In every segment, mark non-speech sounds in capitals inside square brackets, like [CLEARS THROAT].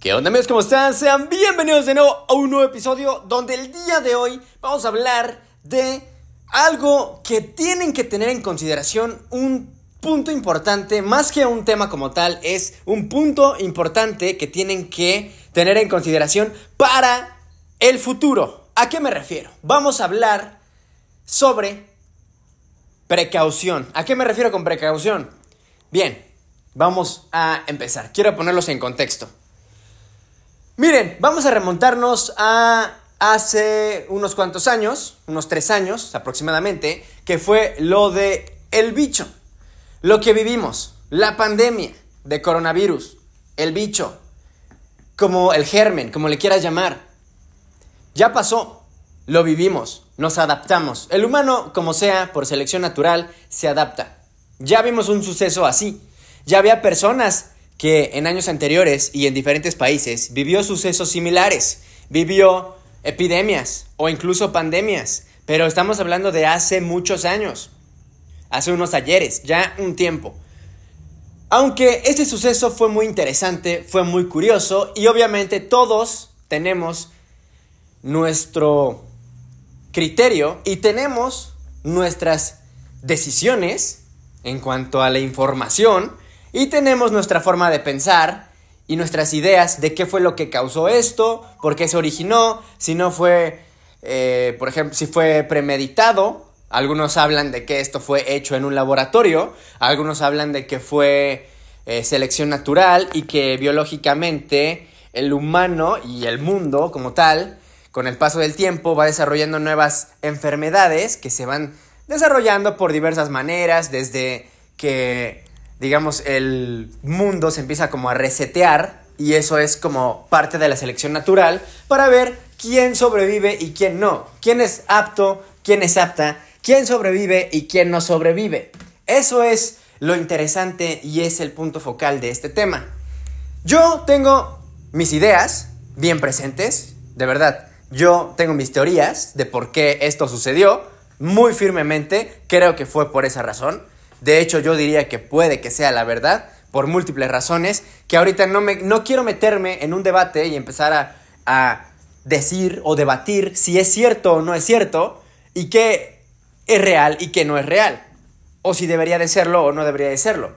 ¿Qué onda amigos? ¿Cómo están? Sean bienvenidos de nuevo a un nuevo episodio donde el día de hoy vamos a hablar de algo que tienen que tener en consideración un punto importante, más que un tema como tal, es un punto importante que tienen que tener en consideración para el futuro. ¿A qué me refiero? Vamos a hablar sobre precaución. ¿A qué me refiero con precaución? Bien, vamos a empezar. Quiero ponerlos en contexto. Miren, vamos a remontarnos a hace unos cuantos años, unos tres años aproximadamente, que fue lo de el bicho. Lo que vivimos, la pandemia de coronavirus, el bicho, como el germen, como le quieras llamar. Ya pasó, lo vivimos, nos adaptamos. El humano, como sea, por selección natural, se adapta. Ya vimos un suceso así. Ya había personas que en años anteriores y en diferentes países vivió sucesos similares. Vivió epidemias o incluso pandemias. Pero estamos hablando de hace muchos años hace unos ayeres, ya un tiempo. Aunque este suceso fue muy interesante, fue muy curioso y obviamente todos tenemos nuestro criterio y tenemos nuestras decisiones en cuanto a la información y tenemos nuestra forma de pensar y nuestras ideas de qué fue lo que causó esto, por qué se originó, si no fue, eh, por ejemplo, si fue premeditado. Algunos hablan de que esto fue hecho en un laboratorio, algunos hablan de que fue eh, selección natural y que biológicamente el humano y el mundo como tal, con el paso del tiempo, va desarrollando nuevas enfermedades que se van desarrollando por diversas maneras, desde que, digamos, el mundo se empieza como a resetear y eso es como parte de la selección natural para ver quién sobrevive y quién no, quién es apto, quién es apta quién sobrevive y quién no sobrevive. Eso es lo interesante y es el punto focal de este tema. Yo tengo mis ideas bien presentes, de verdad. Yo tengo mis teorías de por qué esto sucedió muy firmemente. Creo que fue por esa razón. De hecho, yo diría que puede que sea la verdad por múltiples razones que ahorita no, me, no quiero meterme en un debate y empezar a, a decir o debatir si es cierto o no es cierto y que es real y que no es real. O si debería de serlo o no debería de serlo.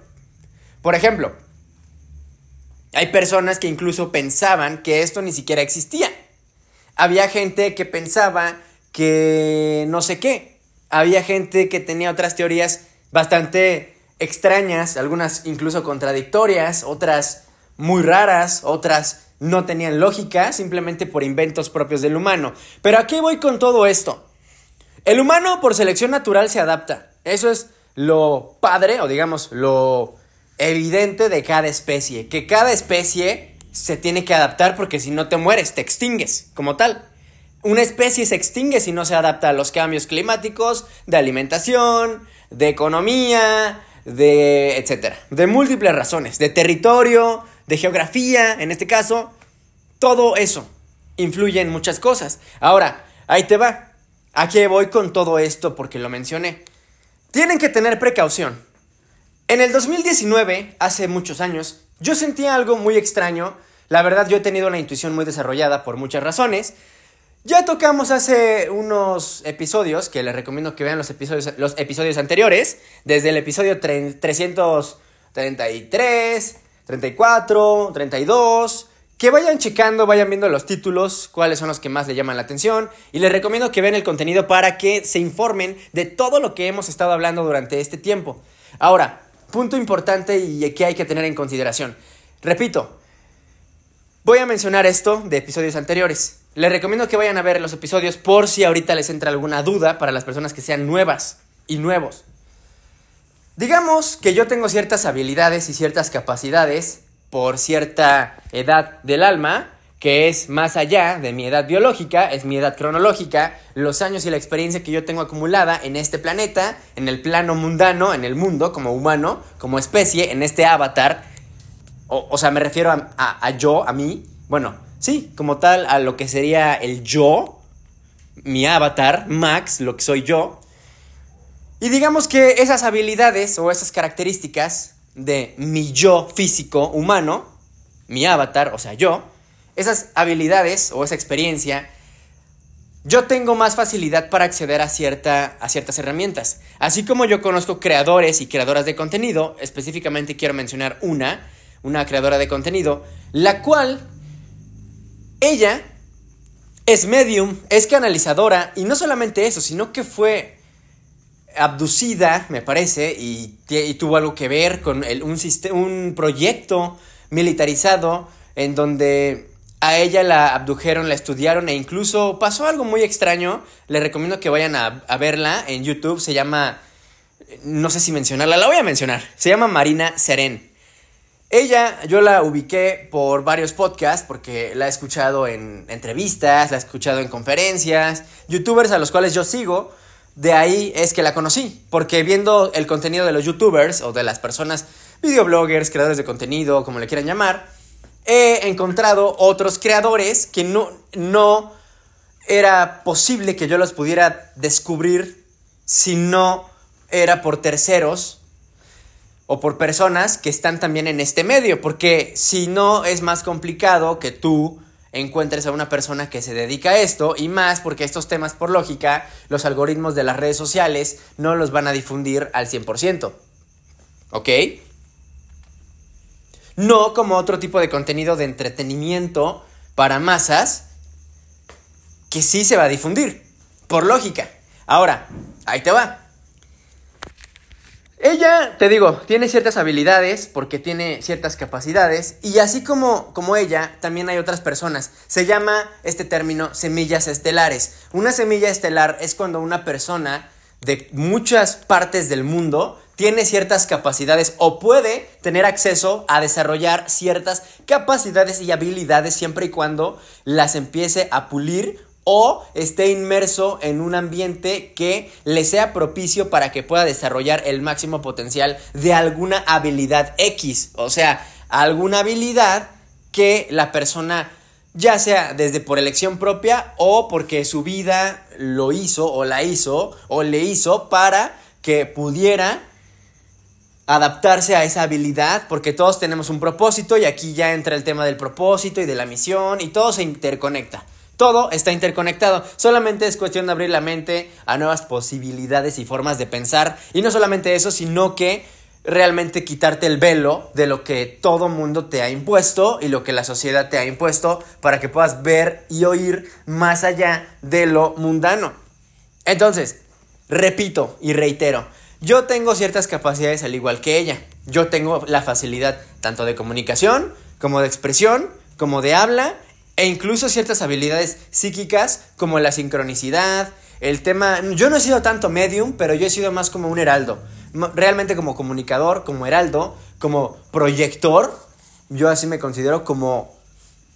Por ejemplo, hay personas que incluso pensaban que esto ni siquiera existía. Había gente que pensaba que no sé qué. Había gente que tenía otras teorías bastante extrañas, algunas incluso contradictorias, otras muy raras, otras no tenían lógica, simplemente por inventos propios del humano. Pero ¿a qué voy con todo esto? El humano por selección natural se adapta. Eso es lo padre o digamos lo evidente de cada especie. Que cada especie se tiene que adaptar porque si no te mueres, te extingues como tal. Una especie se extingue si no se adapta a los cambios climáticos, de alimentación, de economía, de etcétera, de múltiples razones, de territorio, de geografía, en este caso, todo eso influye en muchas cosas. Ahora, ahí te va. ¿A qué voy con todo esto? Porque lo mencioné. Tienen que tener precaución. En el 2019, hace muchos años, yo sentía algo muy extraño. La verdad, yo he tenido la intuición muy desarrollada por muchas razones. Ya tocamos hace unos episodios, que les recomiendo que vean los episodios, los episodios anteriores, desde el episodio 333, 34, 32, que vayan checando, vayan viendo los títulos, cuáles son los que más le llaman la atención. Y les recomiendo que vean el contenido para que se informen de todo lo que hemos estado hablando durante este tiempo. Ahora, punto importante y que hay que tener en consideración. Repito, voy a mencionar esto de episodios anteriores. Les recomiendo que vayan a ver los episodios por si ahorita les entra alguna duda para las personas que sean nuevas y nuevos. Digamos que yo tengo ciertas habilidades y ciertas capacidades por cierta edad del alma, que es más allá de mi edad biológica, es mi edad cronológica, los años y la experiencia que yo tengo acumulada en este planeta, en el plano mundano, en el mundo, como humano, como especie, en este avatar. O, sea, me refiero a, a yo, a mí. Bueno, sí, como tal, a lo que sería el yo, mi avatar, Max, lo que soy yo. Y digamos que esas habilidades o esas características de mi yo físico humano, mi avatar, o sea, yo, esas habilidades o esa experiencia, yo tengo más facilidad para acceder a, cierta, a ciertas herramientas. Así como yo conozco creadores y creadoras de contenido, específicamente quiero mencionar una, una creadora de contenido, la cual ella es medium, es canalizadora y no solamente eso, sino que fue abducida, me parece, y, tuvo algo que ver con un, proyecto militarizado en donde a ella la abdujeron, la estudiaron e incluso pasó algo muy extraño. Les recomiendo que vayan a, verla en YouTube. Se llama, no sé si mencionarla, la voy a mencionar. Se llama Marina Seren. Ella, yo la ubiqué por varios podcasts, porque la he escuchado en entrevistas, la he escuchado en conferencias, youtubers a los cuales yo sigo. De ahí es que la conocí, porque viendo el contenido de los youtubers o de las personas, videobloggers, creadores de contenido, como le quieran llamar, he encontrado otros creadores que no, no era posible que yo los pudiera descubrir si no era por terceros o por personas que están también en este medio, porque si no es más complicado que tú encuentres a una persona que se dedica a esto y más porque estos temas por lógica los algoritmos de las redes sociales no los van a difundir al 100%. ¿Ok? No como otro tipo de contenido de entretenimiento para masas que sí se va a difundir, por lógica. Ahora, ahí te va. Ella, te digo, tiene ciertas habilidades porque tiene ciertas capacidades y así como, como ella, también hay otras personas. Se llama este término semillas estelares. Una semilla estelar es cuando una persona de muchas partes del mundo tiene ciertas capacidades o puede tener acceso a desarrollar ciertas capacidades y habilidades siempre y cuando las empiece a pulir o esté inmerso en un ambiente que le sea propicio para que pueda desarrollar el máximo potencial de alguna habilidad X, o sea, alguna habilidad que la persona ya sea desde por elección propia o porque su vida lo hizo o la hizo o le hizo para que pudiera adaptarse a esa habilidad porque todos tenemos un propósito y aquí ya entra el tema del propósito y de la misión y todo se interconecta. Todo está interconectado. Solamente es cuestión de abrir la mente a nuevas posibilidades y formas de pensar. Y no solamente eso, sino que realmente quitarte el velo de lo que todo mundo te ha impuesto y lo que la sociedad te ha impuesto para que puedas ver y oír más allá de lo mundano. Entonces, repito y reitero, yo tengo ciertas capacidades al igual que ella. Yo tengo la facilidad tanto de comunicación como de expresión, como de habla e incluso ciertas habilidades psíquicas como la sincronicidad, el tema... Yo no he sido tanto medium, pero yo he sido más como un heraldo. Realmente como comunicador, como heraldo, como proyector. Yo así me considero como...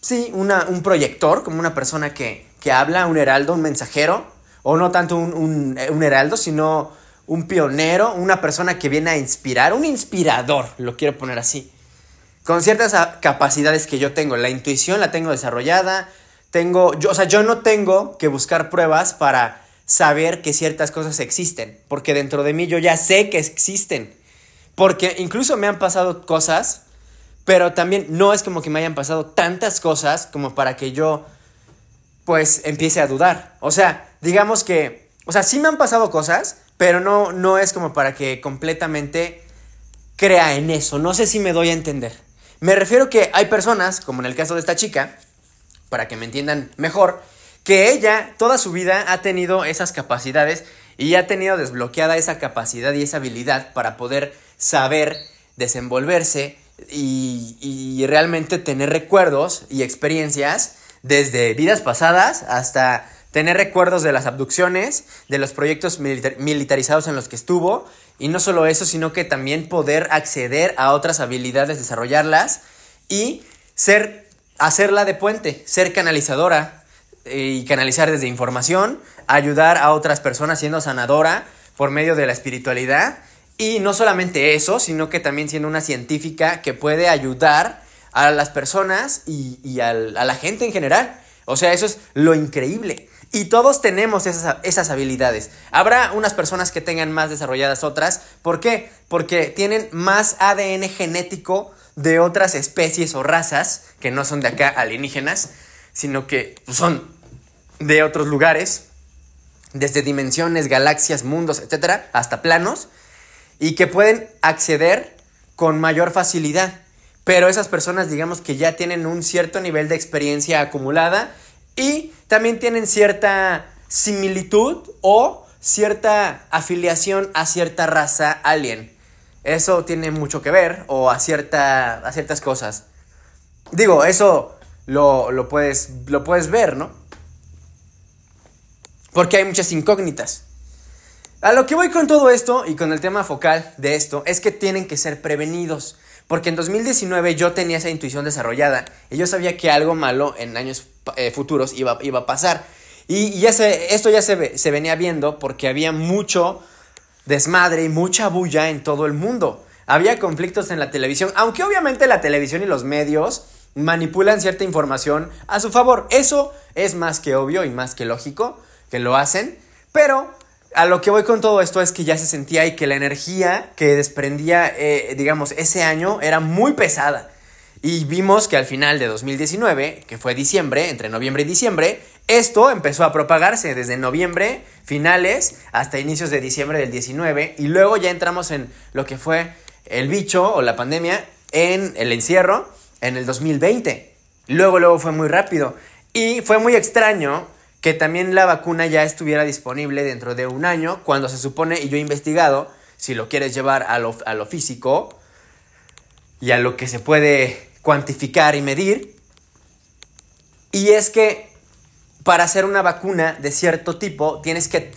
Sí, una, un proyector, como una persona que, que habla, un heraldo, un mensajero. O no tanto un, un, un heraldo, sino un pionero, una persona que viene a inspirar, un inspirador, lo quiero poner así con ciertas capacidades que yo tengo. La intuición la tengo desarrollada. Tengo, yo, o sea, yo no tengo que buscar pruebas para saber que ciertas cosas existen, porque dentro de mí yo ya sé que existen. Porque incluso me han pasado cosas, pero también no es como que me hayan pasado tantas cosas como para que yo pues empiece a dudar. O sea, digamos que, o sea, sí me han pasado cosas, pero no no es como para que completamente crea en eso. No sé si me doy a entender. Me refiero que hay personas, como en el caso de esta chica, para que me entiendan mejor, que ella toda su vida ha tenido esas capacidades y ha tenido desbloqueada esa capacidad y esa habilidad para poder saber desenvolverse y, y realmente tener recuerdos y experiencias desde vidas pasadas hasta tener recuerdos de las abducciones, de los proyectos militarizados en los que estuvo y no solo eso, sino que también poder acceder a otras habilidades, desarrollarlas y ser, hacerla de puente, ser canalizadora eh, y canalizar desde información, ayudar a otras personas siendo sanadora por medio de la espiritualidad. Y no solamente eso, sino que también siendo una científica que puede ayudar a las personas y, a la gente en general. O sea, eso es lo increíble. Y todos tenemos esas, habilidades. Habrá unas personas que tengan más desarrolladas otras. ¿Por qué? Porque tienen más ADN genético de otras especies o razas que no son de acá alienígenas, sino que pues, son de otros lugares, desde dimensiones, galaxias, mundos, etcétera, hasta planos, y que pueden acceder con mayor facilidad. Pero esas personas, digamos que ya tienen un cierto nivel de experiencia acumulada y también tienen cierta similitud o cierta afiliación a cierta raza alien. Eso tiene mucho que ver o a, cierta, a ciertas cosas. Digo, eso lo, lo, puedes, lo puedes ver, ¿no? Porque hay muchas incógnitas. A lo que voy con todo esto y con el tema focal de esto es que tienen que ser prevenidos. Porque en 2019 yo tenía esa intuición desarrollada y yo sabía que algo malo en años eh, futuros iba, iba, a pasar. Y, esto ya se, se venía viendo porque había mucho desmadre y mucha bulla en todo el mundo. Había conflictos en la televisión, aunque obviamente la televisión y los medios manipulan cierta información a su favor. Eso es más que obvio y más que lógico que lo hacen, pero a lo que voy con todo esto es que ya se sentía y que la energía que desprendía, eh, digamos, ese año era muy pesada. Y vimos que al final de 2019, que fue diciembre, entre noviembre y diciembre, esto empezó a propagarse desde noviembre, finales, hasta inicios de diciembre del 19. Y luego ya entramos en lo que fue el bicho o la pandemia en el encierro en el 2020. Luego, luego fue muy rápido. Y fue muy extraño que también la vacuna ya estuviera disponible dentro de un año, cuando se supone, y yo he investigado, si lo quieres llevar a lo, a lo físico y a lo que se puede cuantificar y medir, y es que para hacer una vacuna de cierto tipo tienes que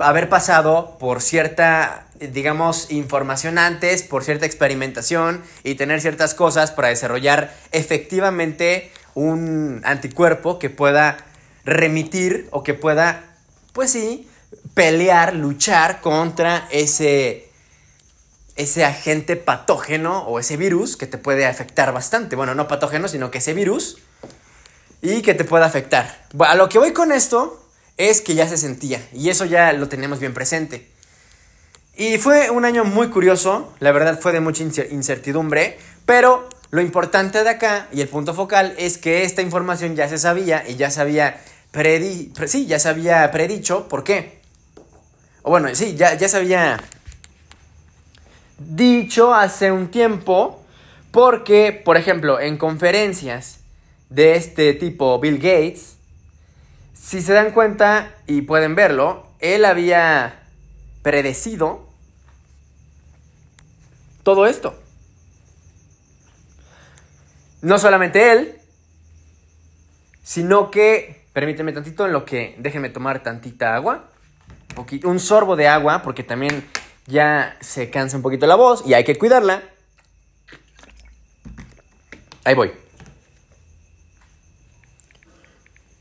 haber pasado por cierta, digamos, información antes, por cierta experimentación y tener ciertas cosas para desarrollar efectivamente un anticuerpo que pueda remitir o que pueda, pues sí, pelear, luchar contra ese, ese agente patógeno o ese virus que te puede afectar bastante. Bueno, no patógeno, sino que ese virus y que te pueda afectar. A lo que voy con esto es que ya se sentía y eso ya lo tenemos bien presente. Y fue un año muy curioso, la verdad fue de mucha incertidumbre, pero lo importante de acá y el punto focal es que esta información ya se sabía y ya sabía predi sí, ya se había predicho. ¿Por qué? O bueno, sí, ya, ya se había dicho hace un tiempo. Porque, por ejemplo, en conferencias de este tipo, Bill Gates, si se dan cuenta y pueden verlo, él había predecido todo esto. No solamente él, sino que Permíteme tantito en lo que déjenme tomar tantita agua. Un, un sorbo de agua porque también ya se cansa un poquito la voz y hay que cuidarla. Ahí voy.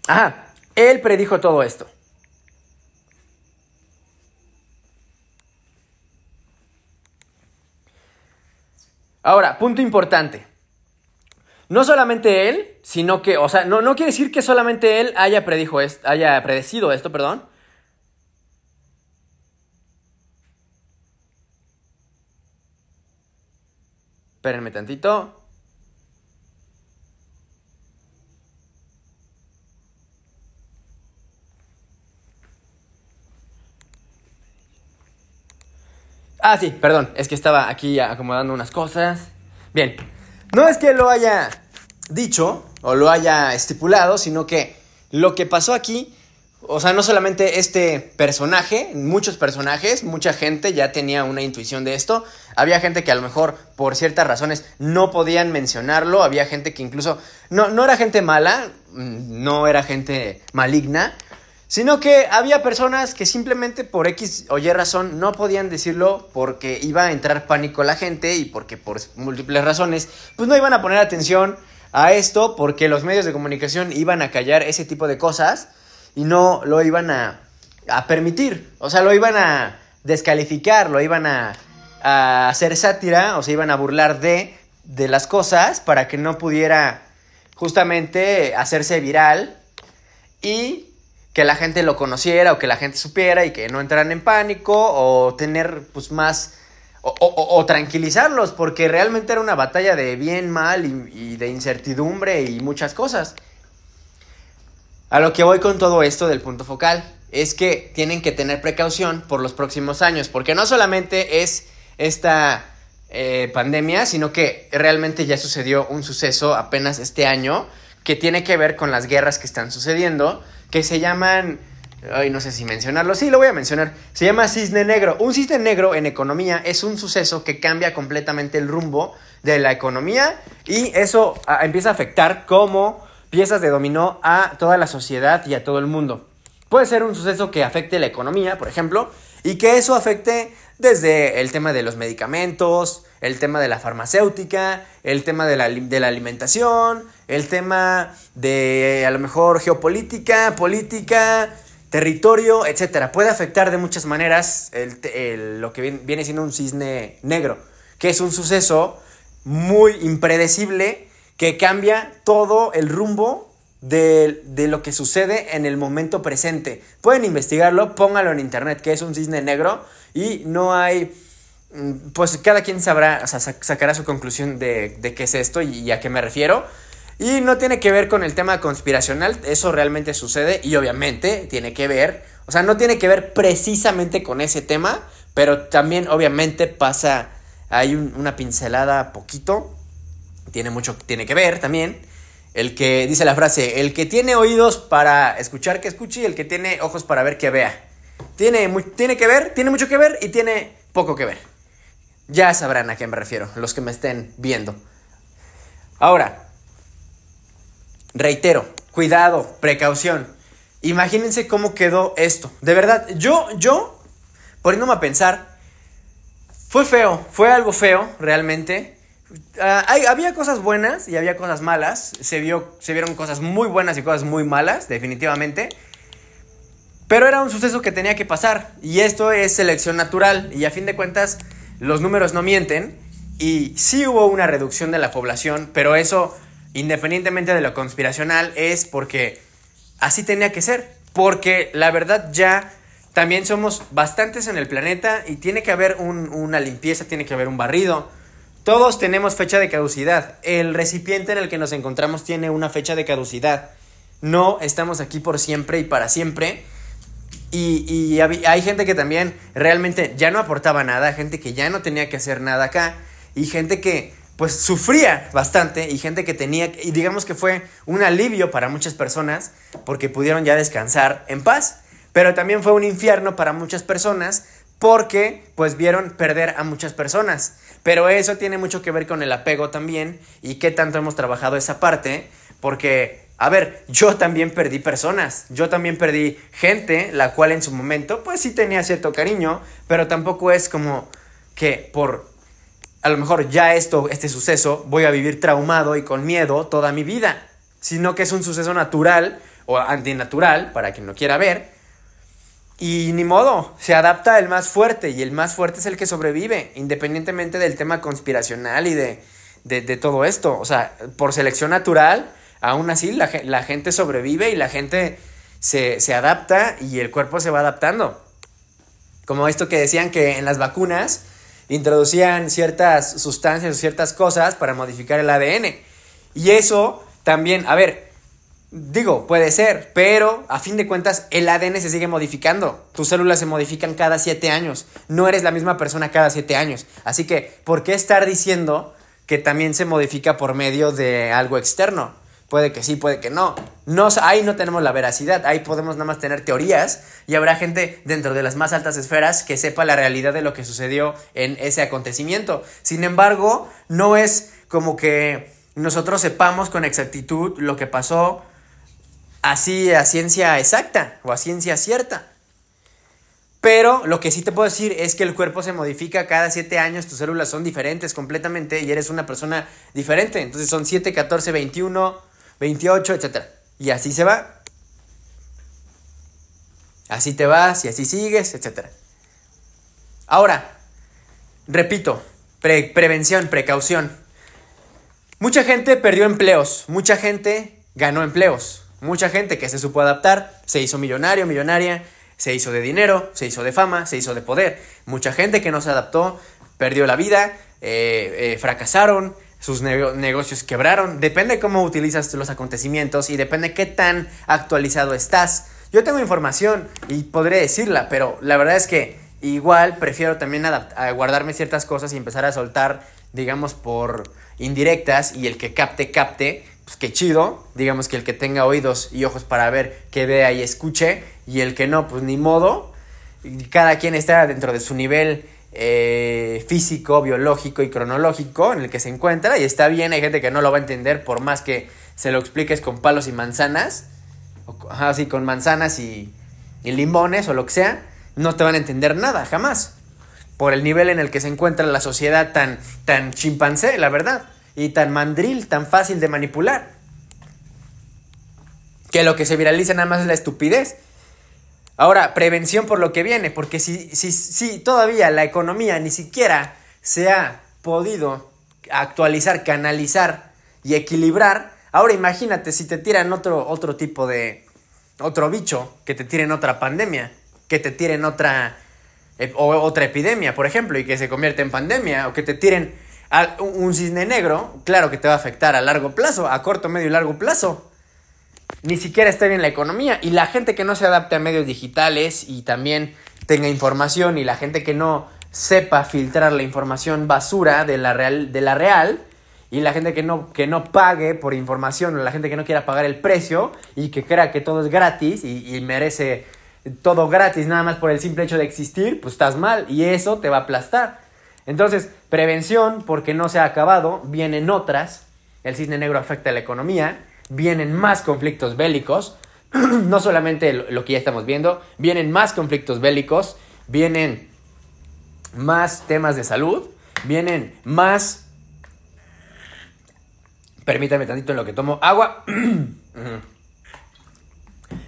Ajá, él predijo todo esto. Ahora, punto importante. No solamente él, sino que, o sea, no, no quiere decir que solamente él haya, predijo esto, haya predecido esto, perdón. Espérenme tantito. Ah, sí, perdón, es que estaba aquí acomodando unas cosas. Bien, no es que lo haya dicho o lo haya estipulado, sino que lo que pasó aquí, o sea, no solamente este personaje, muchos personajes, mucha gente ya tenía una intuición de esto, había gente que a lo mejor por ciertas razones no podían mencionarlo, había gente que incluso no, no era gente mala, no era gente maligna, sino que había personas que simplemente por X o Y razón no podían decirlo porque iba a entrar pánico la gente y porque por múltiples razones pues no iban a poner atención a esto porque los medios de comunicación iban a callar ese tipo de cosas y no lo iban a, permitir, o sea, lo iban a descalificar, lo iban a, a hacer sátira o se iban a burlar de, de las cosas para que no pudiera justamente hacerse viral y que la gente lo conociera o que la gente supiera y que no entraran en pánico o tener pues más o, tranquilizarlos, porque realmente era una batalla de bien, mal y, de incertidumbre y muchas cosas. A lo que voy con todo esto del punto focal es que tienen que tener precaución por los próximos años, porque no solamente es esta eh, pandemia, sino que realmente ya sucedió un suceso apenas este año que tiene que ver con las guerras que están sucediendo, que se llaman Ay, no sé si mencionarlo. Sí, lo voy a mencionar. Se llama cisne negro. Un cisne negro en economía es un suceso que cambia completamente el rumbo de la economía y eso ah, empieza a afectar como piezas de dominó a toda la sociedad y a todo el mundo. Puede ser un suceso que afecte la economía, por ejemplo, y que eso afecte desde el tema de los medicamentos, el tema de la farmacéutica, el tema de la, de la alimentación, el tema de a lo mejor geopolítica, política, territorio, etcétera. Puede afectar de muchas maneras lo que viene siendo un cisne negro, que es un suceso muy impredecible que cambia todo el rumbo de, lo que sucede en el momento presente. Pueden investigarlo, póngalo en internet, que es un cisne negro y no hay... Mm, pues cada quien sabrá, o sea, sacará su conclusión de, de qué es esto y a qué me refiero. Y no tiene que ver con el tema conspiracional, eso realmente sucede y obviamente tiene que ver, o sea, no tiene que ver precisamente con ese tema, pero también obviamente pasa, hay una pincelada poquito, tiene mucho, tiene que ver también. El que dice la frase, el que tiene oídos para escuchar que escuche y el que tiene ojos para ver que vea. Tiene, tiene que ver, tiene mucho que ver y tiene poco que ver. Ya sabrán a qué me refiero, los que me estén viendo. Ahora, Reitero, cuidado, precaución. Imagínense cómo quedó esto. De verdad, yo, yo, poniéndome a pensar, fue feo, fue algo feo, realmente. Ah, había cosas buenas y había cosas malas. Se, vio, se vieron cosas muy buenas y cosas muy malas, definitivamente. Pero era un suceso que tenía que pasar. Y esto es selección natural. Y a fin de cuentas, los números no mienten. Y sí hubo una reducción de la población, pero eso independientemente de lo conspiracional, es porque así tenía que ser. Porque la verdad ya también somos bastantes en el planeta y tiene que haber una limpieza, tiene que haber un barrido. Todos tenemos fecha de caducidad. El recipiente en el que nos encontramos tiene una fecha de caducidad. No estamos aquí por siempre y para siempre. Y, y hay gente que también realmente ya no aportaba nada, gente que ya no tenía que hacer nada acá y gente que pues sufría bastante y gente que tenía, y digamos que fue un alivio para muchas personas porque pudieron ya descansar en paz, pero también fue un infierno para muchas personas porque pues vieron perder a muchas personas. Pero eso tiene mucho que ver con el apego también y qué tanto hemos trabajado esa parte, porque, a ver, yo también perdí personas, yo también perdí gente, la cual en su momento pues sí tenía cierto cariño, pero tampoco es como que por a lo mejor ya esto, este suceso, voy a vivir traumado y con miedo toda mi vida, sino que es un suceso natural o antinatural, para quien no quiera ver, y ni modo, se adapta el más fuerte y el más fuerte es el que sobrevive, independientemente del tema conspiracional y de, de, todo esto. O sea, por selección natural, aún así la, la gente sobrevive y la gente se, se adapta y el cuerpo se va adaptando. Como esto que decían que en las vacunas, introducían ciertas sustancias o ciertas cosas para modificar el ADN. Y eso también, a ver, digo, puede ser, pero a fin de cuentas el ADN se sigue modificando. Tus células se modifican cada siete años. No eres la misma persona cada siete años. Así que, ¿por qué estar diciendo que también se modifica por medio de algo externo? Puede que sí, puede que no. no. Ahí no tenemos la veracidad, ahí podemos nada más tener teorías y habrá gente dentro de las más altas esferas que sepa la realidad de lo que sucedió en ese acontecimiento. Sin embargo, no es como que nosotros sepamos con exactitud lo que pasó así a ciencia exacta o a ciencia cierta. Pero lo que sí te puedo decir es que el cuerpo se modifica cada 7 años, tus células son diferentes completamente y eres una persona diferente. Entonces son 7, 14, 21, 28, etc. Y así se va. Así te vas y así sigues, etc. Ahora, repito, prevención, precaución. Mucha gente perdió empleos, mucha gente ganó empleos, mucha gente que se supo adaptar, se hizo millonario, millonaria, se hizo de dinero, se hizo de fama, se hizo de poder. Mucha gente que no se adaptó perdió la vida, eh, eh, fracasaron, sus negocios quebraron. Depende cómo utilizas los acontecimientos y depende qué tan actualizado estás. Yo tengo información y podré decirla, pero la verdad es que igual prefiero también guardarme ciertas cosas y empezar a soltar, digamos, por indirectas y el que capte, capte. Pues qué chido, digamos que el que tenga oídos y ojos para ver, que vea y escuche, y el que no, pues ni modo. Cada quien está dentro de su nivel eh, físico, biológico y cronológico en el que se encuentra y está bien, hay gente que no lo va a entender por más que se lo expliques con palos y manzanas, así con manzanas y, limones o lo que sea, no te van a entender nada, jamás, por el nivel en el que se encuentra la sociedad tan, tan chimpancé, la verdad, y tan mandril, tan fácil de manipular, que lo que se viraliza nada más es la estupidez Ahora, prevención por lo que viene, porque si, si, si todavía la economía ni siquiera se ha podido actualizar, canalizar y equilibrar, ahora imagínate si te tiran otro, otro tipo de, otro bicho, que te tiren otra pandemia, que te tiren otra, o otra epidemia, por ejemplo, y que se convierte en pandemia, o que te tiren un cisne negro, claro que te va a afectar a largo plazo, a corto, medio y largo plazo ni siquiera está bien la economía. Y la gente que no se adapte a medios digitales y también tenga información y la gente que no sepa filtrar la información basura de la real, de la real y la gente que no, que no pague por información, o la gente que no quiera pagar el precio y que crea que todo es gratis y, y merece todo gratis nada más por el simple hecho de existir, pues estás mal y eso te va a aplastar. Entonces, prevención, porque no se ha acabado, vienen otras. El cisne negro afecta a la economía vienen más conflictos bélicos, [CLEARS THROAT] no solamente lo que ya estamos viendo, vienen más conflictos bélicos, vienen más temas de salud, vienen más... Permítame tantito en lo que tomo agua. [CLEARS THROAT]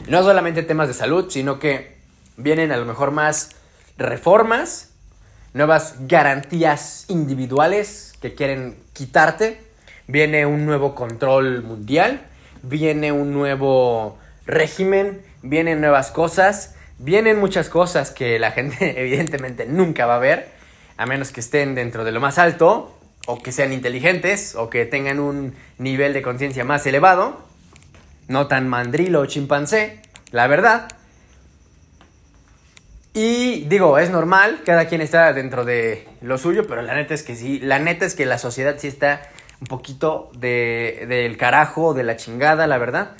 no solamente temas de salud, sino que vienen a lo mejor más reformas, nuevas garantías individuales que quieren quitarte, viene un nuevo control mundial, viene un nuevo régimen, vienen nuevas cosas, vienen muchas cosas que la gente [LAUGHS] evidentemente nunca va a ver, a menos que estén dentro de lo más alto, o que sean inteligentes, o que tengan un nivel de conciencia más elevado, no tan mandrilo o chimpancé, la verdad. Y digo, es normal, cada quien está dentro de lo suyo, pero la neta es que sí, la neta es que la sociedad sí está un poquito de, del carajo, de la chingada, la verdad.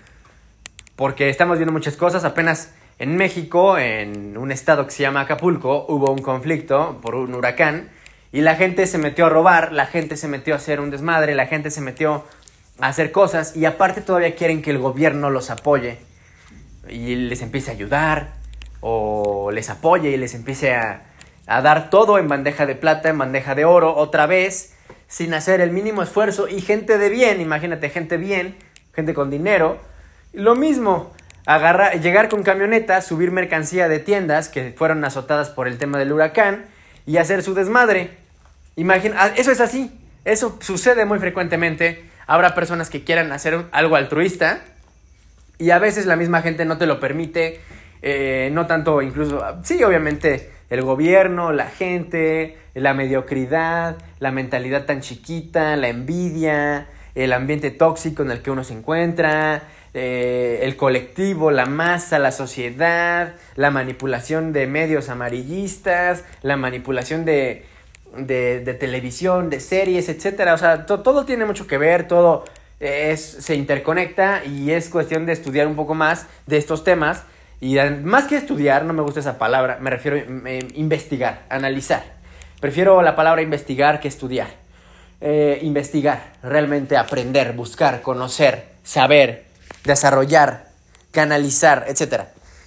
Porque estamos viendo muchas cosas. Apenas en México, en un estado que se llama Acapulco, hubo un conflicto por un huracán. Y la gente se metió a robar, la gente se metió a hacer un desmadre, la gente se metió a hacer cosas. Y aparte todavía quieren que el gobierno los apoye. Y les empiece a ayudar. O les apoye y les empiece a, a dar todo en bandeja de plata, en bandeja de oro, otra vez sin hacer el mínimo esfuerzo y gente de bien, imagínate, gente bien, gente con dinero, lo mismo, agarrar, llegar con camionetas, subir mercancía de tiendas que fueron azotadas por el tema del huracán y hacer su desmadre. Imagina, ah, eso es así, eso sucede muy frecuentemente. Habrá personas que quieran hacer algo altruista y a veces la misma gente no te lo permite, eh, no tanto incluso, sí, obviamente el gobierno, la gente, la mediocridad, la mentalidad tan chiquita, la envidia, el ambiente tóxico en el que uno se encuentra, eh, el colectivo, la masa, la sociedad, la manipulación de medios amarillistas, la manipulación de, de, televisión, de series, etc. O sea, todo tiene mucho que ver, todo es, se interconecta y es cuestión de estudiar un poco más de estos temas y más que estudiar, no me gusta esa palabra, me refiero a investigar, analizar. Prefiero la palabra investigar que estudiar. Eh, investigar, realmente aprender, buscar, conocer, saber, desarrollar, canalizar, etc.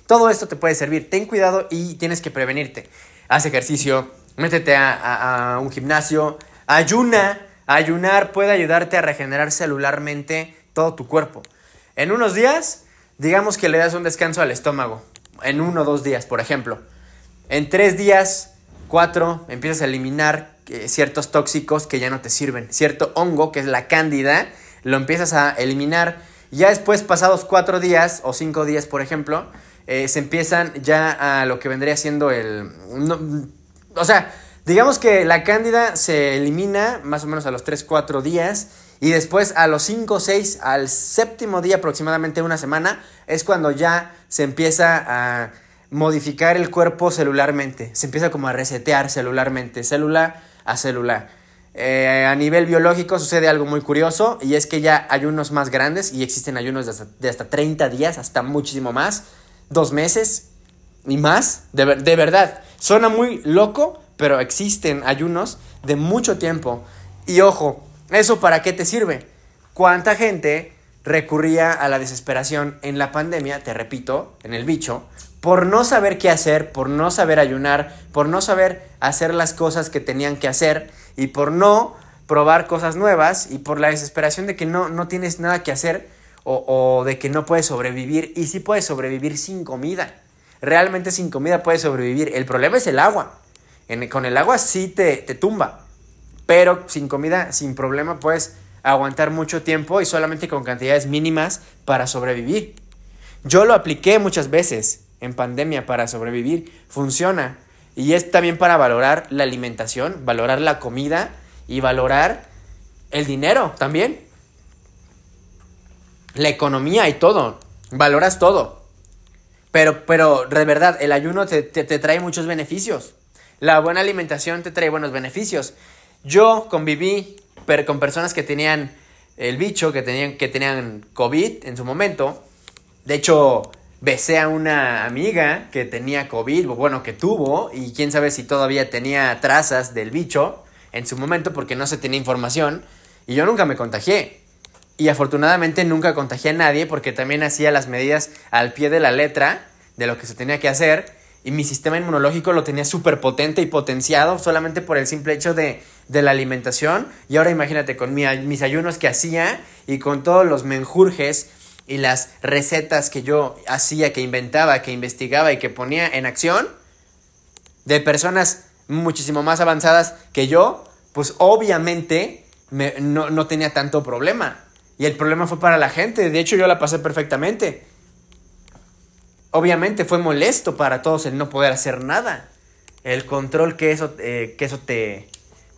Todo esto te puede servir. Ten cuidado y tienes que prevenirte. Haz ejercicio, métete a, a un gimnasio, ayuna. Ayunar puede ayudarte a regenerar celularmente todo tu cuerpo. En unos días digamos que le das un descanso al estómago, en uno o dos días, por ejemplo. En tres días, cuatro, empiezas a eliminar eh, ciertos tóxicos que ya no te sirven. Cierto hongo, que es la cándida, lo empiezas a eliminar. Ya después, pasados cuatro días o cinco días, por ejemplo, eh, se empiezan ya a lo que vendría siendo el... o sea, Digamos que la cándida se elimina más o menos a los 3-4 días y después a los 5, 6, al séptimo día aproximadamente una semana es cuando ya se empieza a modificar el cuerpo celularmente. Se empieza como a resetear celularmente, célula a célula. Eh, a nivel biológico sucede algo muy curioso y es que ya ayunos más grandes y existen ayunos de hasta, de hasta 30 días, hasta muchísimo más, dos meses y más, de, de verdad. Suena muy loco, pero existen ayunos de mucho tiempo. Y ojo, ¿Eso para qué te sirve? ¿Cuánta gente recurría a la desesperación en la pandemia, te repito, en el bicho, por no saber qué hacer, por no saber ayunar, por no saber hacer las cosas que tenían que hacer y por no probar cosas nuevas y por la desesperación de que no, no tienes nada que hacer o, de que no puedes sobrevivir y sí puedes sobrevivir sin comida. Realmente sin comida puedes sobrevivir. El problema es el agua. con el agua sí te, te tumba pero sin comida, sin problema, puedes aguantar mucho tiempo y solamente con cantidades mínimas para sobrevivir. Yo lo apliqué muchas veces en pandemia para sobrevivir, funciona. Y es también para valorar la alimentación, valorar la comida y valorar el dinero también. La economía y todo. Valoras todo. Pero, pero de verdad, el ayuno te, te trae muchos beneficios. La buena alimentación te trae buenos beneficios. Yo conviví con personas que tenían el bicho, que tenían, que tenían COVID en su momento. De hecho, besé a una amiga que tenía COVID, bueno, que tuvo, y quién sabe si todavía tenía trazas del bicho en su momento porque no se tenía información. Y yo nunca me contagié. Y afortunadamente nunca contagié a nadie porque también hacía las medidas al pie de la letra de lo que se tenía que hacer y mi sistema inmunológico lo tenía súper potente y potenciado solamente por el simple hecho de, de la alimentación. Y ahora imagínate con mis ayunos que hacía y con todos los menjurjes y las recetas que yo hacía, que inventaba, que investigaba y que ponía en acción de personas muchísimo más avanzadas que yo, pues obviamente no, no tenía tanto problema. Y el problema fue para la gente. De hecho, yo la pasé perfectamente obviamente fue molesto para todos el no poder hacer nada. El control que eso, eh, que eso te,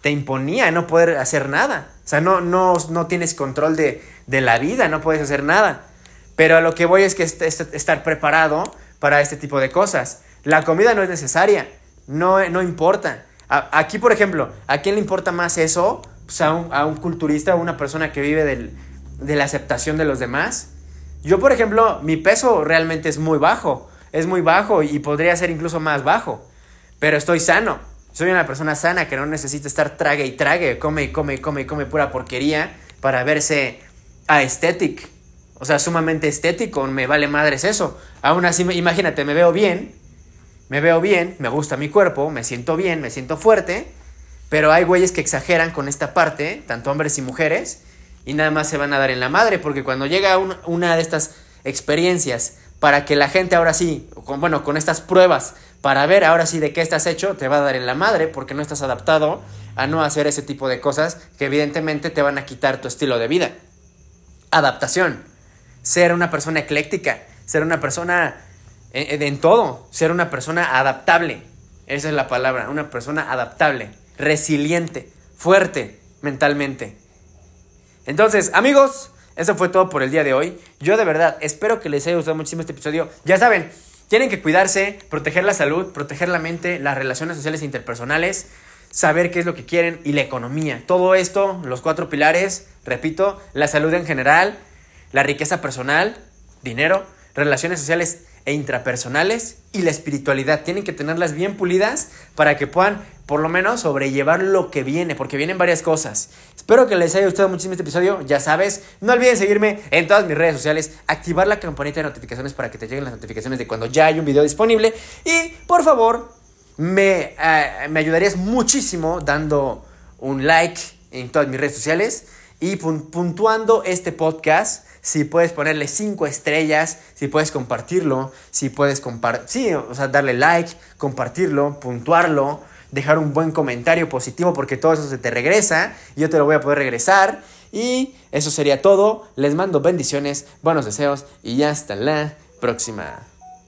te imponía, no poder hacer nada. O sea, no, no, no tienes control de, de, la vida, no puedes hacer nada. Pero a lo que voy es que estar preparado para este tipo de cosas. La comida no es necesaria, no, no importa. aquí, por ejemplo, ¿a quién le importa más eso? Pues a, un, a un culturista, a una persona que vive del, de la aceptación de los demás. Yo, por ejemplo, mi peso realmente es muy bajo. Es muy bajo y podría ser incluso más bajo. Pero estoy sano. Soy una persona sana que no necesita estar trague y trague, come y come y come y come pura porquería para verse aesthetic. O sea, sumamente estético, me vale madres eso. Aún así, imagínate, me veo bien, me veo bien, me gusta mi cuerpo, me siento bien, me siento fuerte, pero hay güeyes que exageran con esta parte, tanto hombres y mujeres, y nada más se van a dar en la madre, porque cuando llega una de estas experiencias para que la gente ahora sí, con, bueno, con estas pruebas, para ver ahora sí de qué estás hecho, te va a dar en la madre porque no estás adaptado a no hacer ese tipo de cosas que evidentemente te van a quitar tu estilo de vida. Adaptación. Ser una persona ecléctica, ser una persona en, en todo, ser una persona adaptable. Esa es la palabra, una persona adaptable, resiliente, fuerte mentalmente. Entonces, amigos, eso fue todo por el día de hoy. Yo de verdad espero que les haya gustado muchísimo este episodio. Ya saben, tienen que cuidarse, proteger la salud, proteger la mente, las relaciones sociales e interpersonales, saber qué es lo que quieren y la economía. Todo esto, los cuatro pilares, repito, la salud en general, la riqueza personal, dinero, relaciones sociales e intrapersonales y la espiritualidad. Tienen que tenerlas bien pulidas para que puedan por lo menos sobrellevar lo que viene, porque vienen varias cosas. Espero que les haya gustado muchísimo este episodio. Ya sabes, no olviden seguirme en todas mis redes sociales, activar la campanita de notificaciones para que te lleguen las notificaciones de cuando ya hay un video disponible. Y por favor, me, eh, me ayudarías muchísimo dando un like en todas mis redes sociales y puntuando este podcast si puedes ponerle cinco estrellas, si puedes compartirlo, si puedes compartir, o sea, darle like, compartirlo, puntuarlo, dejar un buen comentario positivo porque todo eso se te regresa y yo te lo voy a poder regresar. Y eso sería todo. Les mando bendiciones, buenos deseos y hasta la próxima.